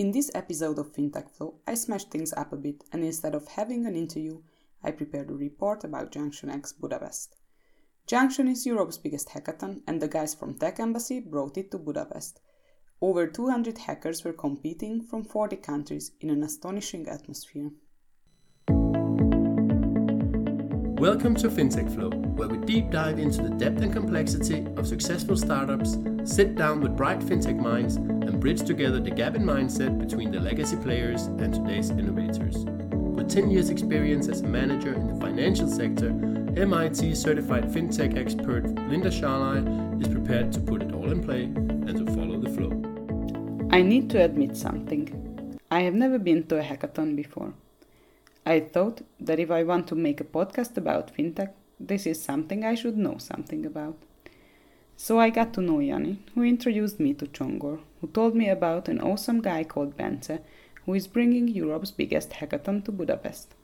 In this episode of FinTech Flow, I smashed things up a bit and instead of having an interview, I prepared a report about Junction X Budapest. Junction is Europe's biggest hackathon, and the guys from Tech Embassy brought it to Budapest. Over 200 hackers were competing from 40 countries in an astonishing atmosphere. Welcome to FinTech Flow, where we deep dive into the depth and complexity of successful startups, sit down with bright fintech minds, and bridge together the gap in mindset between the legacy players and today's innovators. With 10 years' experience as a manager in the financial sector, MIT certified fintech expert Linda Sharlai is prepared to put it all in play and to follow the flow. I need to admit something. I have never been to a hackathon before. I thought that if I want to make a podcast about fintech, this is something I should know something about. So I got to know Yanni, who introduced me to Csongor, who told me about an awesome guy called Bence, who is bringing Europe's biggest hackathon to Budapest.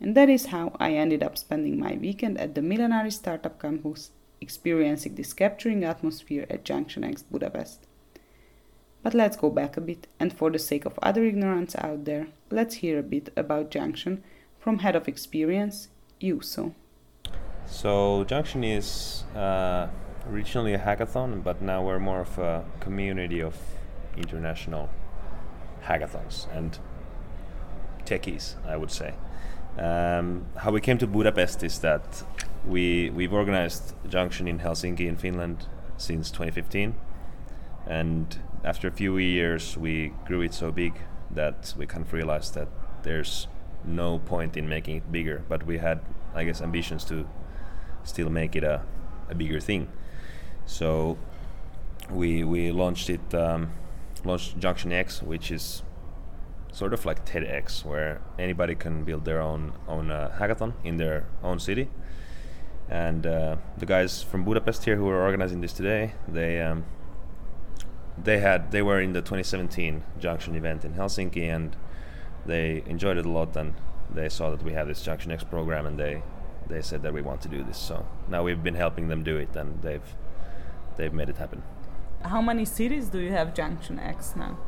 And that is how I ended up spending my weekend at the Millenary Startup Campus, experiencing this capturing atmosphere at Junction X Budapest. But let's go back a bit, and for the sake of other ignorance out there, let's hear a bit about Junction from Head of Experience, Juuso. So, Junction is uh, originally a hackathon, but now we're more of a community of international hackathons and techies, I would say. Um, how we came to Budapest is that we we've organized Junction in Helsinki in Finland since 2015, and after a few years, we grew it so big that we kind of realized that there's no point in making it bigger. But we had, I guess, ambitions to still make it a, a bigger thing. So we we launched it, um, launched Junction X, which is sort of like TEDx, where anybody can build their own own uh, hackathon in their own city. And uh, the guys from Budapest here who are organizing this today, they um, they had they were in the 2017 Junction event in Helsinki and they enjoyed it a lot and they saw that we have this Junction X program and they they said that we want to do this. So now we've been helping them do it and they've they've made it happen. How many cities do you have Junction X now?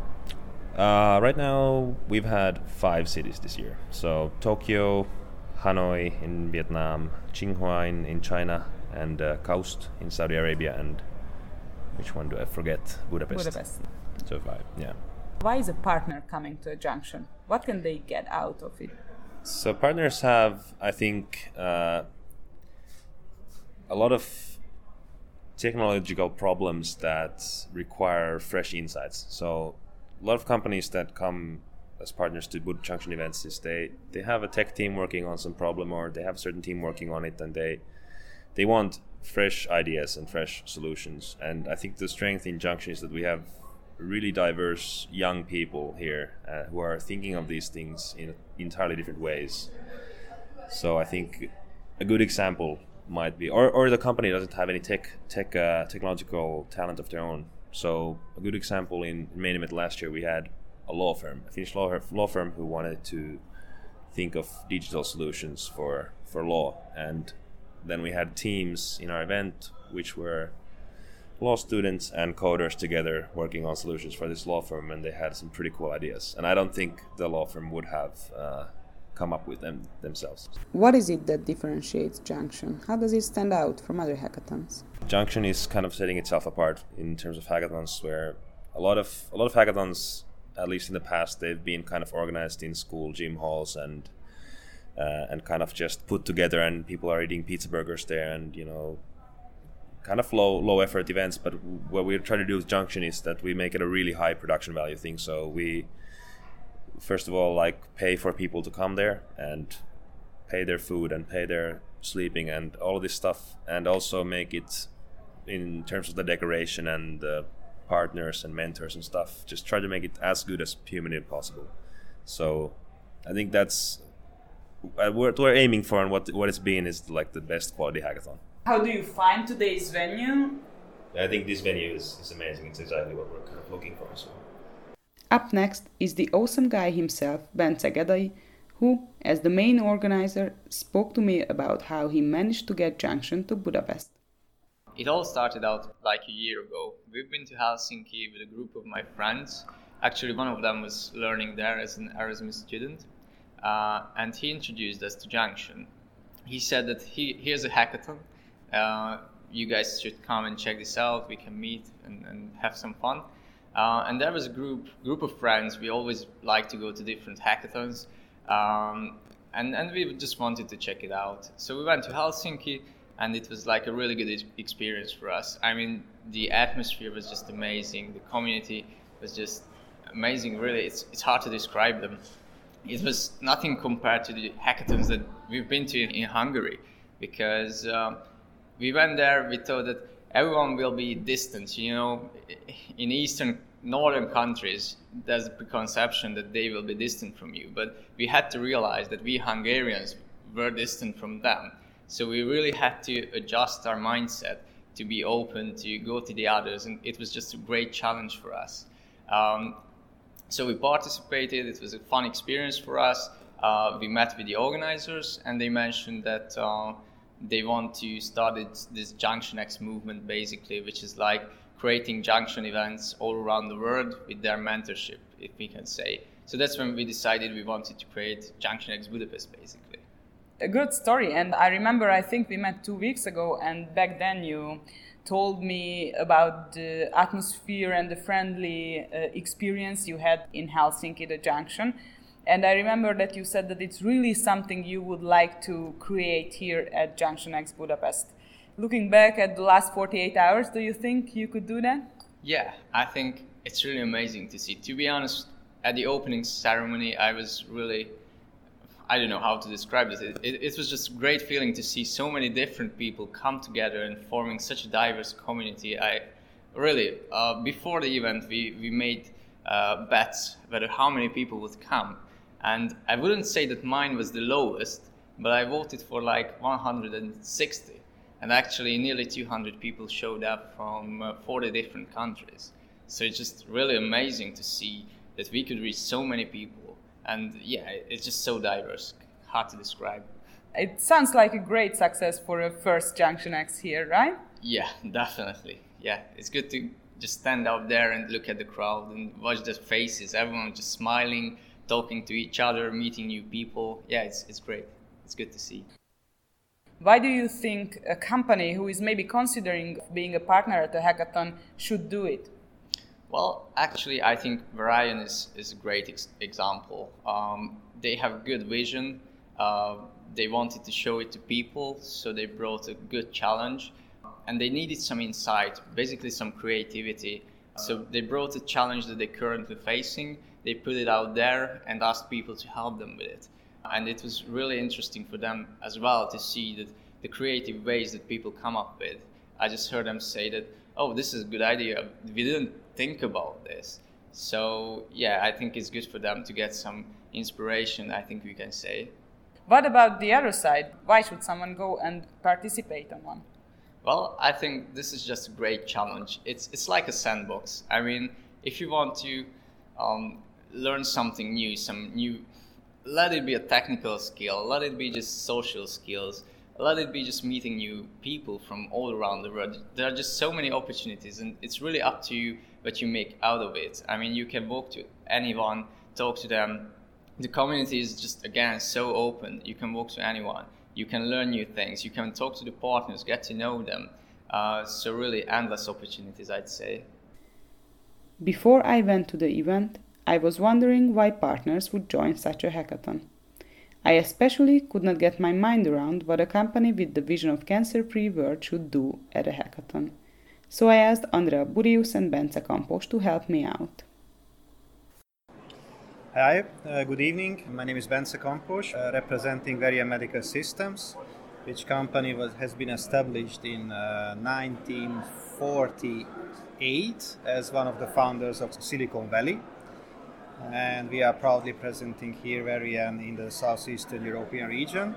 Uh, right now we've had five cities this year. So Tokyo, Hanoi in Vietnam, Tsinghua in, in China, and uh, KAUST in Saudi Arabia, and which one do I forget? Budapest. Budapest. So five, yeah. Why is a partner coming to a junction? What can they get out of it? So partners have, I think, uh, a lot of technological problems that require fresh insights. So a lot of companies that come as partners to Bud Junction events is they they have a tech team working on some problem or they have a certain team working on it and they they want fresh ideas and fresh solutions. And I think the strength in Junction is that we have really diverse young people here uh, who are thinking of these things in entirely different ways. So I think a good example might be, or, or the company doesn't have any tech tech uh, technological talent of their own. So a good example in Mainimet last year we had a law firm, a Finnish law, law firm who wanted to think of digital solutions for for law and then we had teams in our event which were law students and coders together working on solutions for this law firm and they had some pretty cool ideas. And i don't think the law firm would have uh, come up with them themselves. What is it that differentiates junction? How does it stand out from other hackathons? Junction is kind of setting itself apart in terms of hackathons where a lot of a lot of hackathons at least in the past they've been kind of organized in school gym halls and uh, and kind of just put together and people are eating pizza burgers there and you know kind of low low effort events. But what we're trying to do with junction is that we make it a really high production value thing. So we first of all like pay for people to come there and pay their food and pay their sleeping and all this stuff and also make it in terms of the decoration and the partners and mentors and stuff just try to make it as good as humanly possible. So i think that's Uh, what we're aiming for and what what it's been is like the best quality hackathon. How do you find today's venue? I think this venue is, is amazing. It's exactly what we're kind of looking for. So. Up next is the awesome guy himself, Ben Gedai, who, as the main organizer, spoke to me about how he managed to get Junction to Budapest. It all started out like a year ago. We've been to Helsinki with a group of my friends Actually, one of them was learning there as an Erasmus student, uh, and he introduced us to Junction. He said that he here's a hackathon. Uh, you guys should come and check this out. We can meet and, and have some fun. Uh, and there was a group group of friends. We always like to go to different hackathons, um, and and we just wanted to check it out. So we went to Helsinki, and it was like a really good experience for us. I mean, the atmosphere was just amazing. The community was just amazing. Really, it's it's hard to describe them. It was nothing compared to the hackathons that we've been to in, Hungary, because um, we went there. We thought that everyone will be distant. You know, in Eastern northern countries, there's a preconception that they will be distant from you. But we had to realize that we Hungarians were distant from them. So we really had to adjust our mindset to be open, to go to the others, and it was just a great challenge for us. Um, so we participated. It was a fun experience for us. Uh, we met with the organizers, and they mentioned that uh, they want to start it, this Junction X movement, basically, which is like creating junction events all around the world with their mentorship, if we can say. So that's when we decided we wanted to create Junction X Budapest, basically. A good story, and I remember I think we met two weeks ago, and back then you told me about the atmosphere and the friendly uh, experience you had in Helsinki, the junction. And I remember that you said that it's really something you would like to create here at Junction X Budapest. Looking back at the last 48 hours, do you think you could do that? Yeah, I think it's really amazing to see. To be honest, at the opening ceremony, I was really I don't know how to describe this. It, it, it, was just a great feeling to see so many different people come together and forming such a diverse community. I really, uh, before the event, we, we made uh, bets whether how many people would come. And I wouldn't say that mine was the lowest, but I voted for like 160. And actually, nearly 200 people showed up from uh, 40 different countries. So it's just really amazing to see that we could reach so many people and yeah, it's just so diverse, hard to describe. It sounds like a great success for a first Junction X here, right? Yeah, definitely. Yeah, it's good to just stand out there and look at the crowd and watch the faces. Everyone just smiling, talking to each other, meeting new people. Yeah, it's, it's great. It's good to see. Why do you think a company who is maybe considering being a partner at a hackathon should do it? Well, actually, I think Varian is, is a great ex- example. Um, they have good vision. Uh, they wanted to show it to people, so they brought a good challenge. And they needed some insight, basically some creativity. So they brought a challenge that they're currently facing, they put it out there and asked people to help them with it. And it was really interesting for them as well to see that the creative ways that people come up with. I just heard them say that, oh, this is a good idea. We didn't think about this. So yeah, I think it's good for them to get some inspiration. I think we can say. What about the other side? Why should someone go and participate on one? Well, I think this is just a great challenge. It's it's like a sandbox. I mean, if you want to um, learn something new, some new, let it be a technical skill, let it be just social skills, let it be just meeting new people from all around the world. There are just so many opportunities, and it's really up to you what you make out of it. I mean, you can walk to anyone, talk to them. The community is just again so open. You can walk to anyone. You can learn new things. You can talk to the partners, get to know them. Uh, so really endless opportunities, I'd say. Before I went to the event, I was wondering why partners would join such a hackathon. I especially could not get my mind around what a company with the vision of cancer-free world should do at a hackathon. So I asked Andrea Burius and Bence Kampos to help me out. Hi, uh, good evening. My name is Bence Kampos, uh, representing Varian Medical Systems, which company was, has been established in uh, 1948 as one of the founders of Silicon Valley and we are proudly presenting here Varian in the southeastern European region.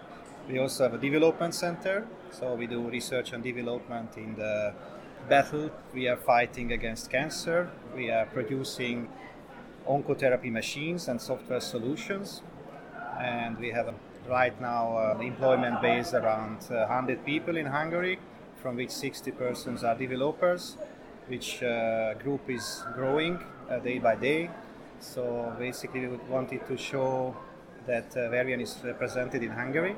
We also have a development center, so we do research and development in the battle we are fighting against cancer. We are producing oncotherapy machines and software solutions, and we have right now uh, employment base around uh, 100 people in Hungary, from which 60 persons are developers, which uh, group is growing uh, day by day So basically, we wanted to show that uh, Varian is represented in Hungary.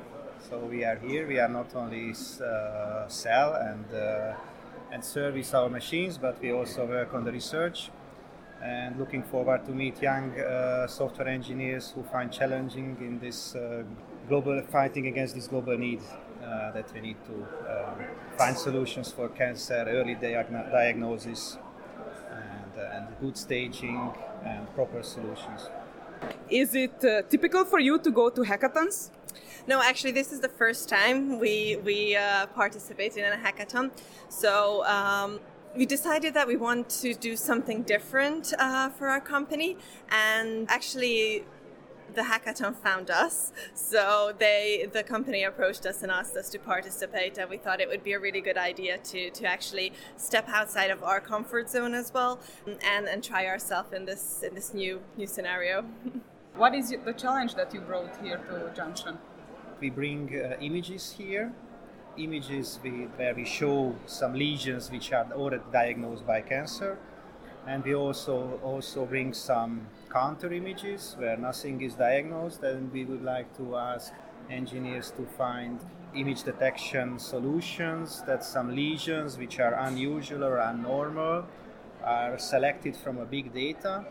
So we are here. We are not only uh, sell and uh, and service our machines, but we also work on the research. And looking forward to meet young uh, software engineers who find challenging in this uh, global fighting against this global need uh, that we need to um, find solutions for cancer, early diagno- diagnosis, and, and good staging and proper solutions. Is it uh, typical for you to go to hackathons? No, actually, this is the first time we we uh, participated in a hackathon. So um, we decided that we want to do something different uh, for our company, and actually. The hackathon found us, so they the company approached us and asked us to participate, and we thought it would be a really good idea to to actually step outside of our comfort zone as well, and and try ourselves in this in this new new scenario. What is the challenge that you brought here to Junction? We bring uh, images here, images we, where we show some lesions which are already diagnosed by cancer, and we also also bring some counter images where nothing is diagnosed, and we would like to ask engineers to find image detection solutions that some lesions which are unusual or abnormal are selected from a big data.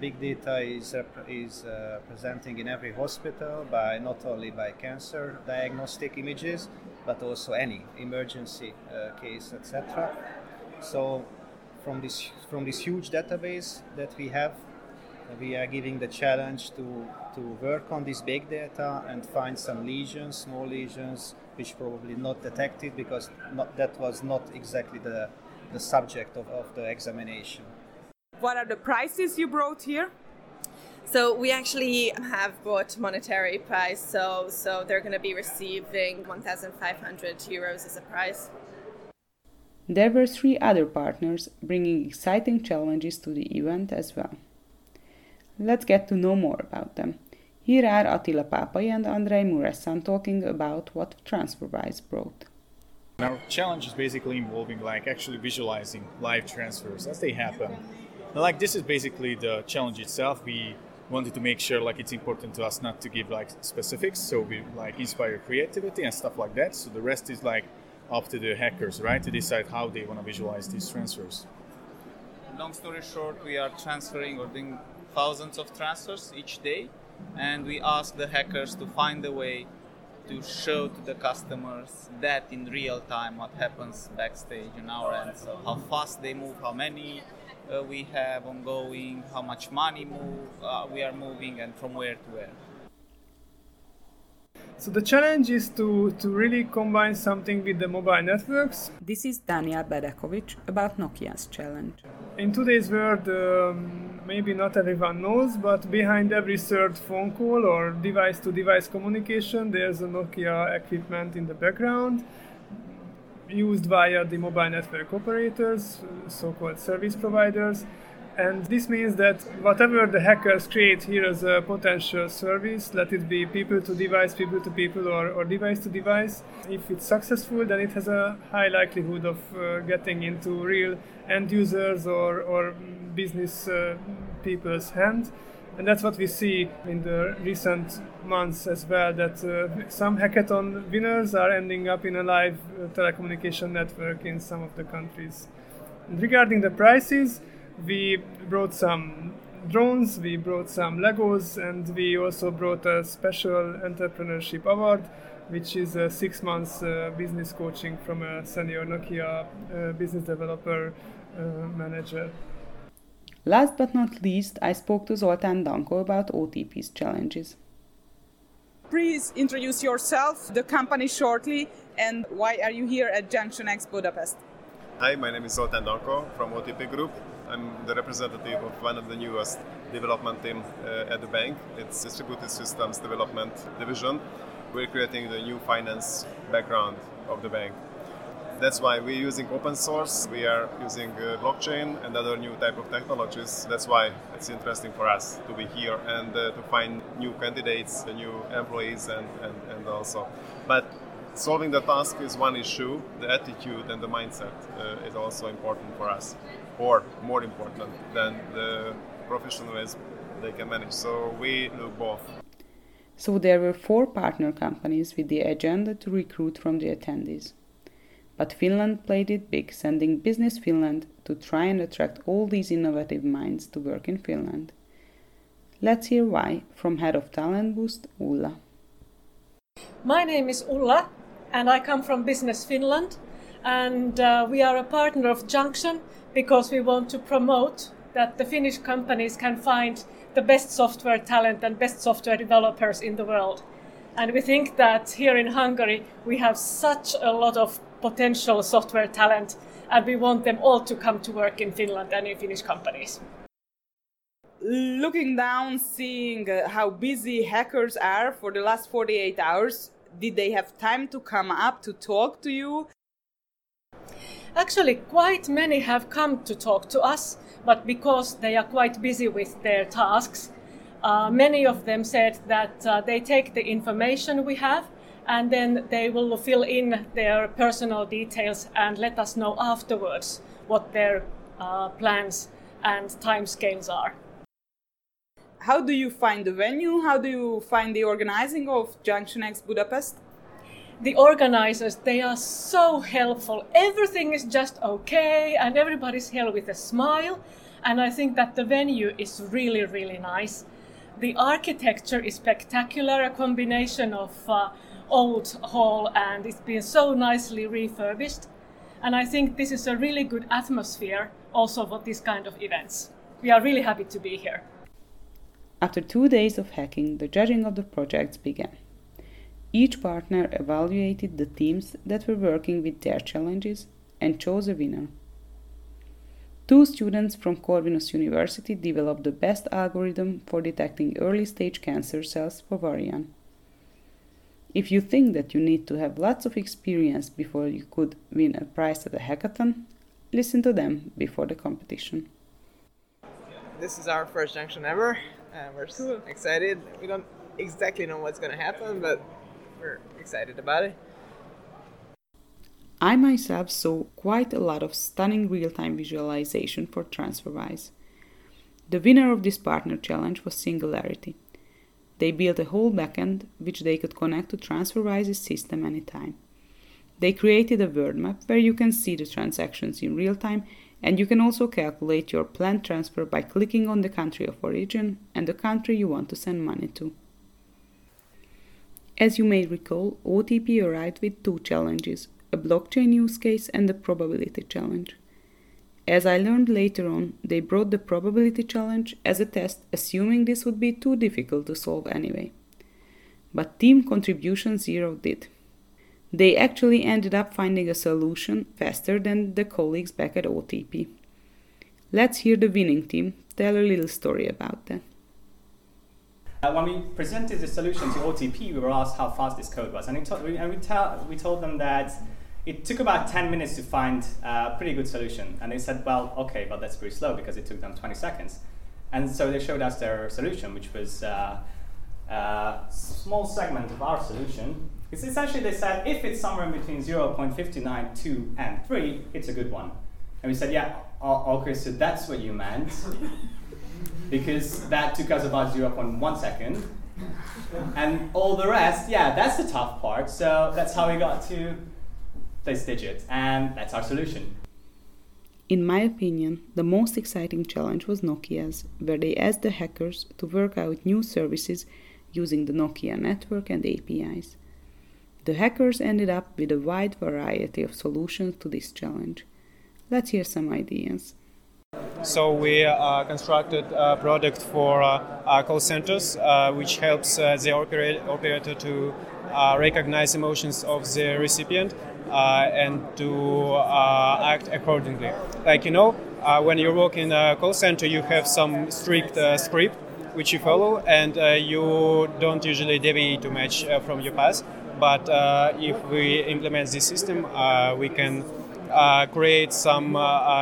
Big data is, is uh, presenting in every hospital by not only by cancer diagnostic images but also any emergency uh, case etc so from this from this huge database that we have Uh, we are giving the challenge to to work on this big data and find some lesions small lesions which probably not detected because not, that was not exactly the the subject of, of the examination what are the prices you brought here? So we actually have brought monetary prize, so so they're going to be receiving 1,500 euros as a prize. There were three other partners bringing exciting challenges to the event as well. Let's get to know more about them. Here are Attila Papai and Andrei Muresan talking about what TransferWise brought. Our challenge is basically involving like actually visualizing live transfers as they happen. Like this is basically the challenge itself. We wanted to make sure like it's important to us not to give like specifics. So we like inspire creativity and stuff like that. So the rest is like up to the hackers right to decide how they want to visualize these transfers. Long story short we are transferring or doing thousands of transfers each day and we ask the hackers to find a way to show to the customers that in real time what happens backstage on our end so how fast they move how many uh, we have ongoing, how much money move, uh, we are moving, and from where to where. So the challenge is to, to really combine something with the mobile networks. This is Daniel Bedekovic about Nokia's challenge. In today's world, um, maybe not everyone knows, but behind every third phone call or device to device communication, there's a Nokia equipment in the background used via the mobile network operators, so-called service providers. And this means that whatever the hackers create here as a potential service, let it be people to device, people to people, or, or device to device, if it's successful, then it has a high likelihood of uh, getting into real end users or, or business uh, people's hands and that's what we see in the recent months as well that uh, some hackathon winners are ending up in a live uh, telecommunication network in some of the countries. And regarding the prices we brought some drones we brought some legos and we also brought a special entrepreneurship award which is a six months uh, business coaching from a senior nokia uh, business developer uh, manager Last but not least, I spoke to Zoltán Danko about OTP's challenges. Please introduce yourself, the company shortly, and why are you here at Junction X Budapest? Hi, my name is Zoltán Danko from OTP Group. I'm the representative of one of the newest development team uh, at the bank. It's Distributed Systems Development Division. We're creating the new finance background of the bank. That's why we're using open source. We are using uh, blockchain and other new type of technologies. That's why it's interesting for us to be here and uh, to find new candidates, new employees, and, and, and also. But solving the task is one issue. The attitude and the mindset uh, is also important for us, or more important than the professional as they can manage. So we look both. So there were four partner companies with the agenda to recruit from the attendees. But Finland played it big, sending Business Finland to try and attract all these innovative minds to work in Finland. Let's hear why from Head of Talent Boost, Ulla. My name is Ulla, and I come from Business Finland. And uh, we are a partner of Junction because we want to promote that the Finnish companies can find the best software talent and best software developers in the world. And we think that here in Hungary we have such a lot of potential software talent, and we want them all to come to work in Finland and in Finnish companies. Looking down, seeing uh, how busy hackers are for the last 48 hours, did they have time to come up to talk to you? Actually, quite many have come to talk to us, but because they are quite busy with their tasks, uh, many of them said that uh, they take the information we have and then they will fill in their personal details and let us know afterwards what their uh, plans and timescales are. How do you find the venue? How do you find the organizing of Junction X Budapest? The organizers, they are so helpful. Everything is just okay and everybody's here with a smile. And I think that the venue is really, really nice. The architecture is spectacular, a combination of uh, old hall and it's been so nicely refurbished. And I think this is a really good atmosphere also for this kind of events. We are really happy to be here. After two days of hacking, the judging of the projects began. Each partner evaluated the teams that were working with their challenges and chose a winner. Two students from Corvinus University developed the best algorithm for detecting early stage cancer cells for Varian. If you think that you need to have lots of experience before you could win a prize at a hackathon, listen to them before the competition. This is our first junction ever. And we're cool. excited. We don't exactly know what's going to happen, but we're excited about it. I myself saw quite a lot of stunning real time visualization for TransferWise. The winner of this partner challenge was Singularity. They built a whole backend which they could connect to TransferWise's system anytime. They created a word map where you can see the transactions in real time and you can also calculate your planned transfer by clicking on the country of origin and the country you want to send money to. As you may recall, OTP arrived with two challenges a blockchain use case and a probability challenge. As I learned later on, they brought the probability challenge as a test, assuming this would be too difficult to solve anyway. But Team Contribution Zero did. They actually ended up finding a solution faster than the colleagues back at OTP. Let's hear the winning team tell a little story about that. Uh, when we presented the solution to OTP, we were asked how fast this code was, and, we, and we, we told them that it took about 10 minutes to find a pretty good solution. And they said, well, okay, but that's pretty slow because it took them 20 seconds. And so they showed us their solution, which was uh, a small segment of our solution. It's essentially they said if it's somewhere in between 0.59, 2, and 3, it's a good one. And we said, yeah, okay, so that's what you meant. because that took us about 0.1 second. And all the rest, yeah, that's the tough part. So that's how we got to this digit, and that's our solution. In my opinion, the most exciting challenge was Nokia's, where they asked the hackers to work out new services using the Nokia network and APIs. The hackers ended up with a wide variety of solutions to this challenge. Let's hear some ideas. So we uh, constructed a product for uh, call centers, uh, which helps uh, the operator to uh, recognize emotions of the recipient uh, and to uh, act accordingly. Like you know, uh, when you work in a call center, you have some strict script which you follow, and you don't usually deviate too much from your path. But uh, if we implement this system, uh, we can uh, create some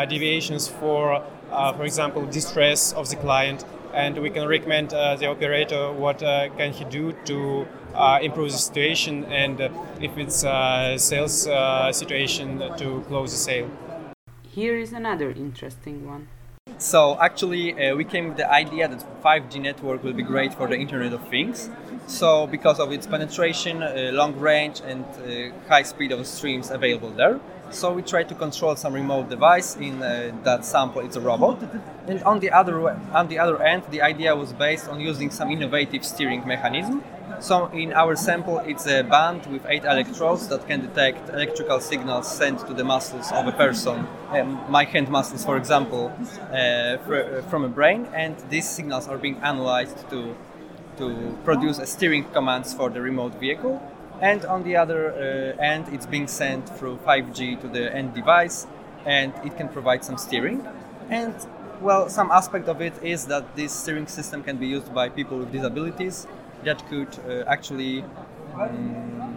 deviations for, for example, distress of the client and we can recommend uh, the operator what uh, can he do to uh, improve the situation and if it's a sales situation to close the sale. Here is another interesting one. So actually, uh, we came with the idea that 5G network will be great for the Internet of Things. So because of its penetration, uh, long range, and uh, high speed of streams available there. So we try to control some remote device. In uh, that sample, it's a robot. And on the other on the other end, the idea was based on using some innovative steering mechanism. So in our sample, it's a band with eight electrodes that can detect electrical signals sent to the muscles of a person, um, my hand muscles, for example, uh, fr- from a brain, and these signals are being analyzed to to produce a steering commands for the remote vehicle. And on the other uh, end, it's being sent through 5G to the end device, and it can provide some steering. And well, some aspect of it is that this steering system can be used by people with disabilities that could uh, actually um,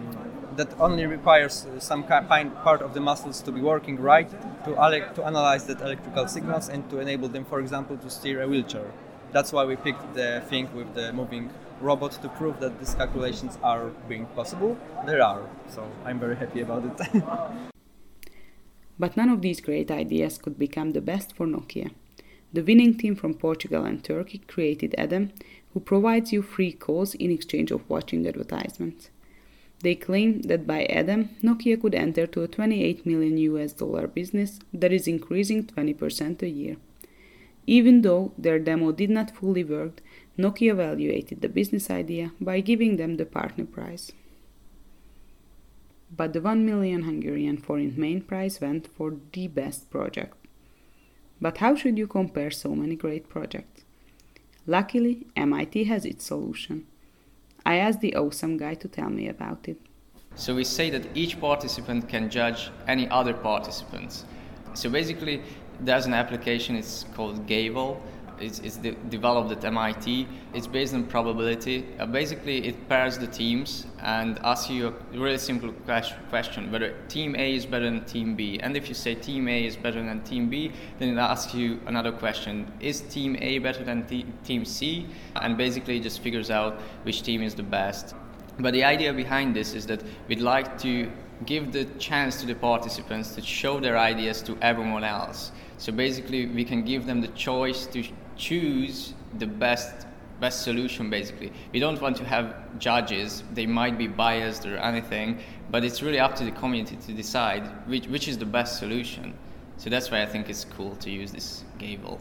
that only requires uh, some kind part of the muscles to be working right to, to analyze that electrical signals and to enable them, for example, to steer a wheelchair. That's why we picked the thing with the moving robot to prove that these calculations are being possible. There are, so I'm very happy about it. but none of these great ideas could become the best for Nokia. The winning team from Portugal and Turkey created Adam, who provides you free calls in exchange of watching advertisements. They claim that by Adam, Nokia could enter to a 28 million US dollar business that is increasing 20% a year. Even though their demo did not fully work, Nokia evaluated the business idea by giving them the partner prize. But the 1 million Hungarian forint main prize went for the best project. But how should you compare so many great projects? Luckily, MIT has its solution. I asked the awesome guy to tell me about it. So we say that each participant can judge any other participants. So basically, there's an application, it's called Gavel, it's, it's de- developed at MIT. It's based on probability. Uh, basically, it pairs the teams and asks you a really simple question whether team A is better than team B. And if you say team A is better than team B, then it asks you another question Is team A better than t- team C? And basically, it just figures out which team is the best. But the idea behind this is that we'd like to give the chance to the participants to show their ideas to everyone else. So basically, we can give them the choice to choose the best best solution basically. We don't want to have judges. They might be biased or anything but it's really up to the community to decide which, which is the best solution. So that's why i think it's cool to use this Gavel.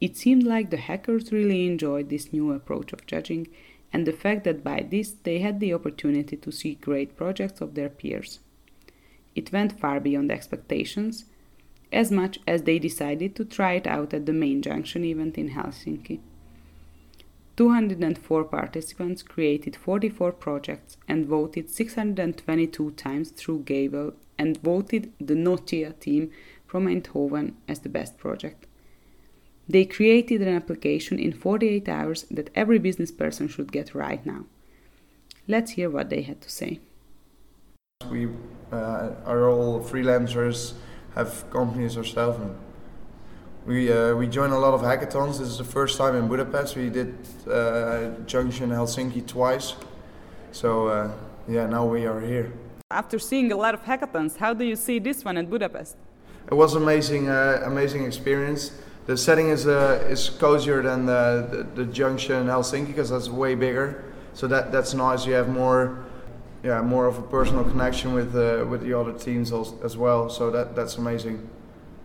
It seemed like the hackers really enjoyed this new approach of judging and the fact that by this they had the opportunity to see great projects of their peers. It went far beyond expectations as much as they decided to try it out at the main junction event in Helsinki. 204 participants created 44 projects and voted 622 times through Gavel and voted the Nokia team from Eindhoven as the best project. They created an application in 48 hours that every business person should get right now. Let's hear what they had to say. We uh, are all freelancers have companies ourselves. And we uh, we join a lot of hackathons. This is the first time in Budapest. We did uh, Junction Helsinki twice. So uh, yeah, now we are here. After seeing a lot of hackathons, how do you see this one at Budapest? It was amazing, uh, amazing experience. The setting is uh, is cozier than the, the, the Junction Helsinki because that's way bigger. So that that's nice. You have more yeah, more of a personal connection with uh, with the other teams as well. So that that's amazing.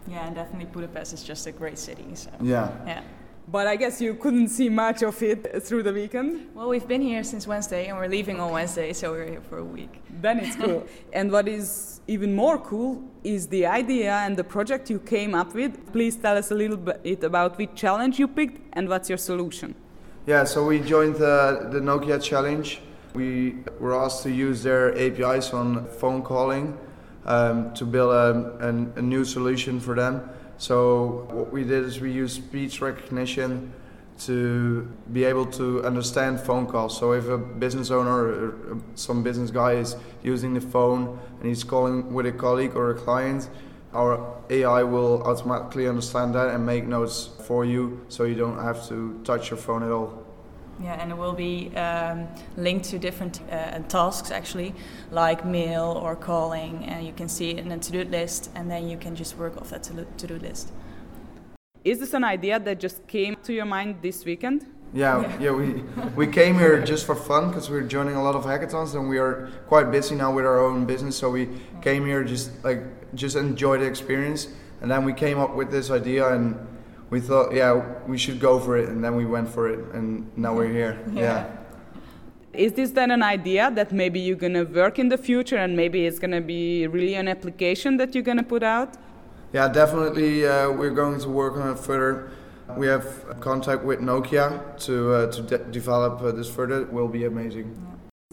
Yeah, and definitely Budapest is just a great city. So yeah, yeah. But I guess you couldn't see much of it through the weekend. Well, we've been here since Wednesday, and we're leaving on Wednesday, so we're here for a week. Then it's cool. and what is even more cool is the idea and the project you came up with. Please tell us a little bit about which challenge you picked and what's your solution. Yeah, so we joined the, the Nokia challenge we were asked to use their APIs on phone calling um, to build a, a, a, new solution for them. So what we did is we used speech recognition to be able to understand phone calls. So if a business owner or some business guy is using the phone and he's calling with a colleague or a client, our AI will automatically understand that and make notes for you so you don't have to touch your phone at all. Yeah, and it will be um, linked to different uh, tasks actually, like mail or calling, and you can see it in a to-do list, and then you can just work off that to-do list. Is this an idea that just came to your mind this weekend? Yeah, yeah, we we came here just for fun because we're joining a lot of hackathons and we are quite busy now with our own business. So we came here just like just enjoy the experience, and then we came up with this idea and we thought, yeah, we should go for it, and then we went for it, and now we're here. yeah. yeah. Is this then an idea that maybe you're gonna work in the future, and maybe it's gonna be really an application that you're gonna put out? Yeah, definitely. Uh, we're going to work on it further. We have contact with Nokia to uh, to de- develop uh, this further. It will be amazing.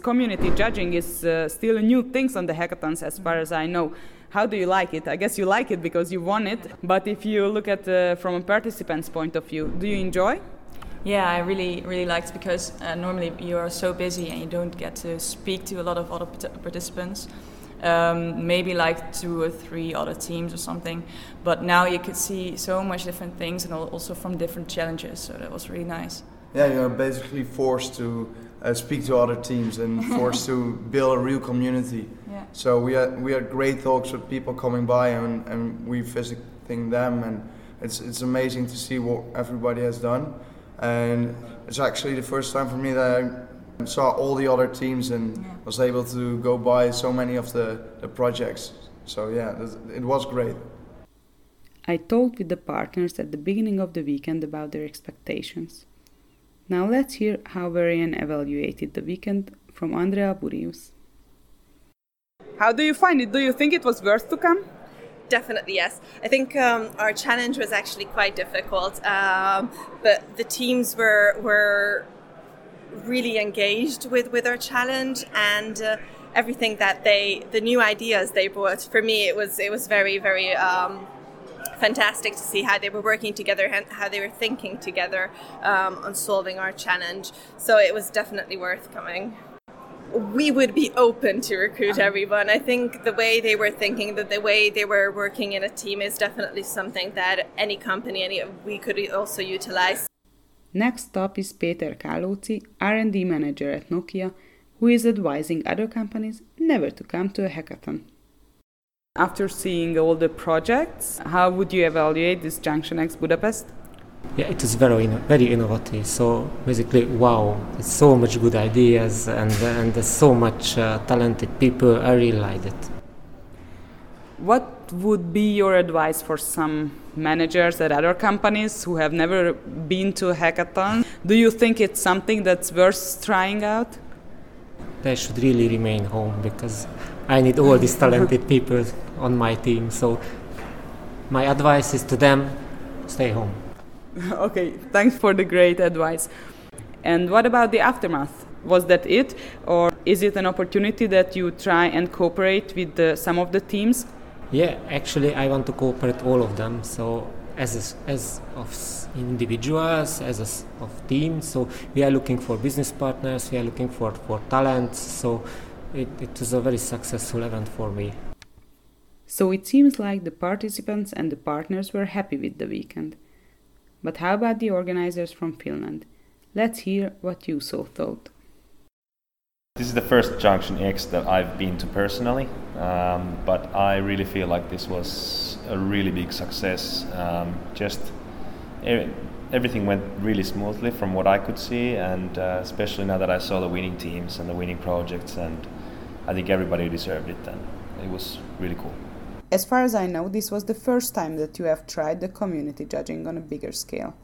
Community judging is uh, still a new thing on the hackathons, as far as I know. How do you like it? I guess you like it because you won it. But if you look at uh, from a participant's point of view, do you enjoy? Yeah, I really really liked because uh, normally you are so busy and you don't get to speak to a lot of other participants um, maybe like two or three other teams or something. But now you could see so much different things and also from different challenges. So that was really nice. Yeah, you're basically forced to uh, speak to other teams and forced to build a real community. Yeah. So we had we had great talks with people coming by and, and we visiting them and it's it's amazing to see what everybody has done. And it's actually the first time for me that I saw all the other teams and yeah. was able to go by so many of the, the projects. So yeah, it was great. I talked with the partners at the beginning of the weekend about their expectations. Now let's hear how Varian evaluated the weekend from Andrea Burius. How do you find it? Do you think it was worth to come? Definitely yes. I think um, our challenge was actually quite difficult, um, but the teams were were really engaged with with our challenge and uh, everything that they the new ideas they brought for me it was it was very very um, fantastic to see how they were working together and how they were thinking together um, on solving our challenge so it was definitely worth coming we would be open to recruit everyone. I think the way they were thinking, that the way they were working in a team is definitely something that any company, any we could also utilize. Next up is Peter Kálóci, R&D manager at Nokia, who is advising other companies never to come to a hackathon. After seeing all the projects, how would you evaluate this Junction X Budapest? Yeah, it is very very innovative. So basically, wow, it's so much good ideas and and so much uh, talented people. I really like it. What would be your advice for some managers at other companies who have never been to a hackathon? Do you think it's something that's worth trying out? They should really remain home because I need all these talented people on my team. So my advice is to them stay home. okay, thanks for the great advice. And what about the aftermath? Was that it, or is it an opportunity that you try and cooperate with the, some of the teams? Yeah, actually, I want to cooperate all of them. So as as of individuals, as a, of teams. So we are looking for business partners. We are looking for for talents. So it, it was a very successful event for me. So it seems like the participants and the partners were happy with the weekend. But how about the organizers from Finland? Let's hear what Juuso thought. This is the first Junction X that I've been to personally, um, but I really feel like this was a really big success. Um, just everything went really smoothly from what I could see, and uh, especially now that I saw the winning teams and the winning projects, and I think everybody deserved it, and it was really cool. As far as I know, this was the first time that you have tried the community judging on a bigger scale.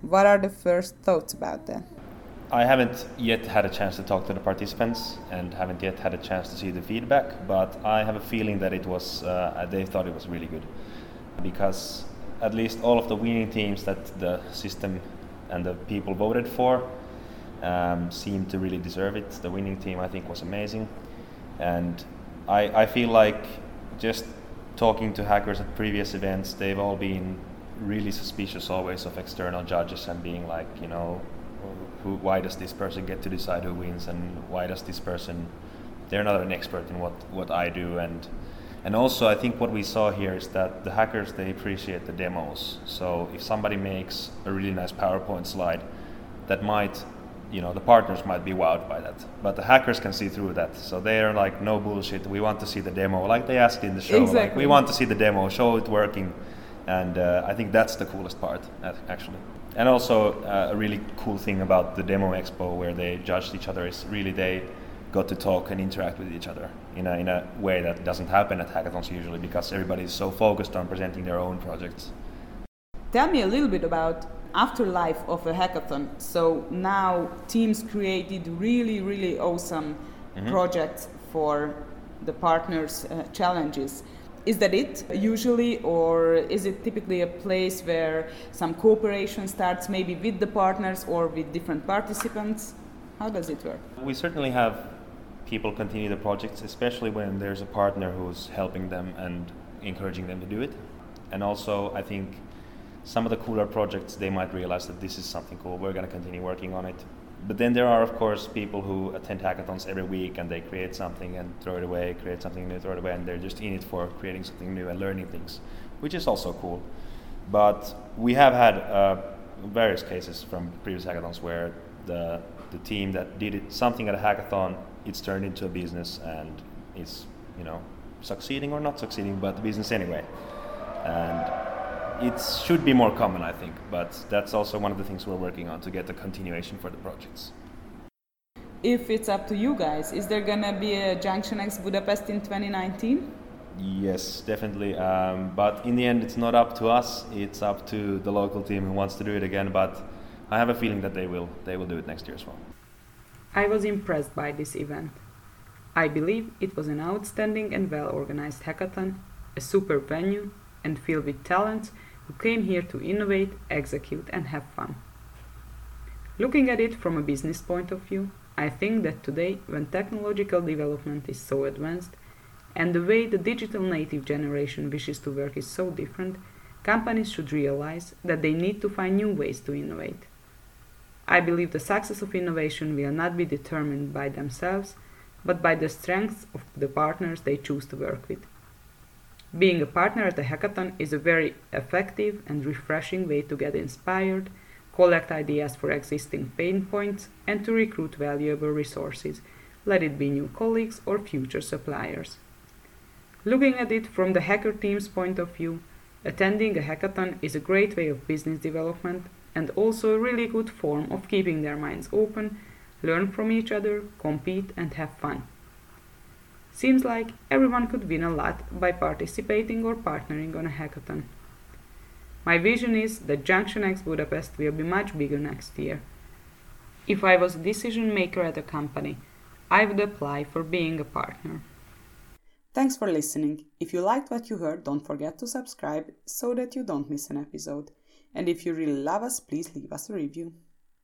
What are the first thoughts about that? I haven't yet had a chance to talk to the participants and haven't yet had a chance to see the feedback, but I have a feeling that it was uh, they thought it was really good because at least all of the winning teams that the system and the people voted for um, seemed to really deserve it. The winning team I think was amazing, and I, I feel like just talking to hackers at previous events, they've all been really suspicious always of external judges and being like, you know, who, why does this person get to decide who wins, and why does this person? They're not an expert in what what I do, and and also I think what we saw here is that the hackers they appreciate the demos. So if somebody makes a really nice PowerPoint slide, that might you know the partners might be wowed by that but the hackers can see through that so they're like no bullshit we want to see the demo like they asked in the show exactly. like we want to see the demo show it working and uh, I think that's the coolest part actually. And also uh, a really cool thing about the demo expo where they judged each other is really they got to talk and interact with each other in a, in a way that doesn't happen at hackathons usually because everybody is so focused on presenting their own projects. Tell me a little bit about afterlife of a hackathon. So now teams created really, really awesome mm-hmm. projects for the partners' uh, challenges. Is that it usually, or is it typically a place where some cooperation starts maybe with the partners or with different participants? How does it work? We certainly have people continue the projects, especially when there's a partner who's helping them and encouraging them to do it. And also, I think some of the cooler projects they might realize that this is something cool. We're going to continue working on it. But then there are, of course, people who attend hackathons every week and they create something and throw it away, create something new, throw it away, and they're just in it for creating something new and learning things, which is also cool. But we have had uh, various cases from previous hackathons where the the team that did it, something at a hackathon, it's turned into a business and it's you know succeeding or not succeeding, but business anyway. And it should be more common, I think, but that's also one of the things we're working on to get a continuation for the projects. If it's up to you guys, is there gonna be a Junction X Budapest in 2019? Yes, definitely. Um, but in the end, it's not up to us. It's up to the local team who wants to do it again. But I have a feeling that they will. They will do it next year as well. I was impressed by this event. I believe it was an outstanding and well organized hackathon, a superb venue, and filled with talents who came here to innovate, execute, and have fun. Looking at it from a business point of view, I think that today, when technological development is so advanced, and the way the digital native generation wishes to work is so different, companies should realize that they need to find new ways to innovate. I believe the success of innovation will not be determined by themselves, but by the strengths of the partners they choose to work with. Being a partner at a hackathon is a very effective and refreshing way to get inspired, collect ideas for existing pain points, and to recruit valuable resources, let it be new colleagues or future suppliers. Looking at it from the hacker team's point of view, attending a hackathon is a great way of business development and also a really good form of keeping their minds open, learn from each other, compete, and have fun. Seems like everyone could win a lot by participating or partnering on a hackathon. My vision is that Junction X Budapest will be much bigger next year. If I was a decision maker at a company, I would apply for being a partner. Thanks for listening. If you liked what you heard, don't forget to subscribe so that you don't miss an episode. And if you really love us, please leave us a review.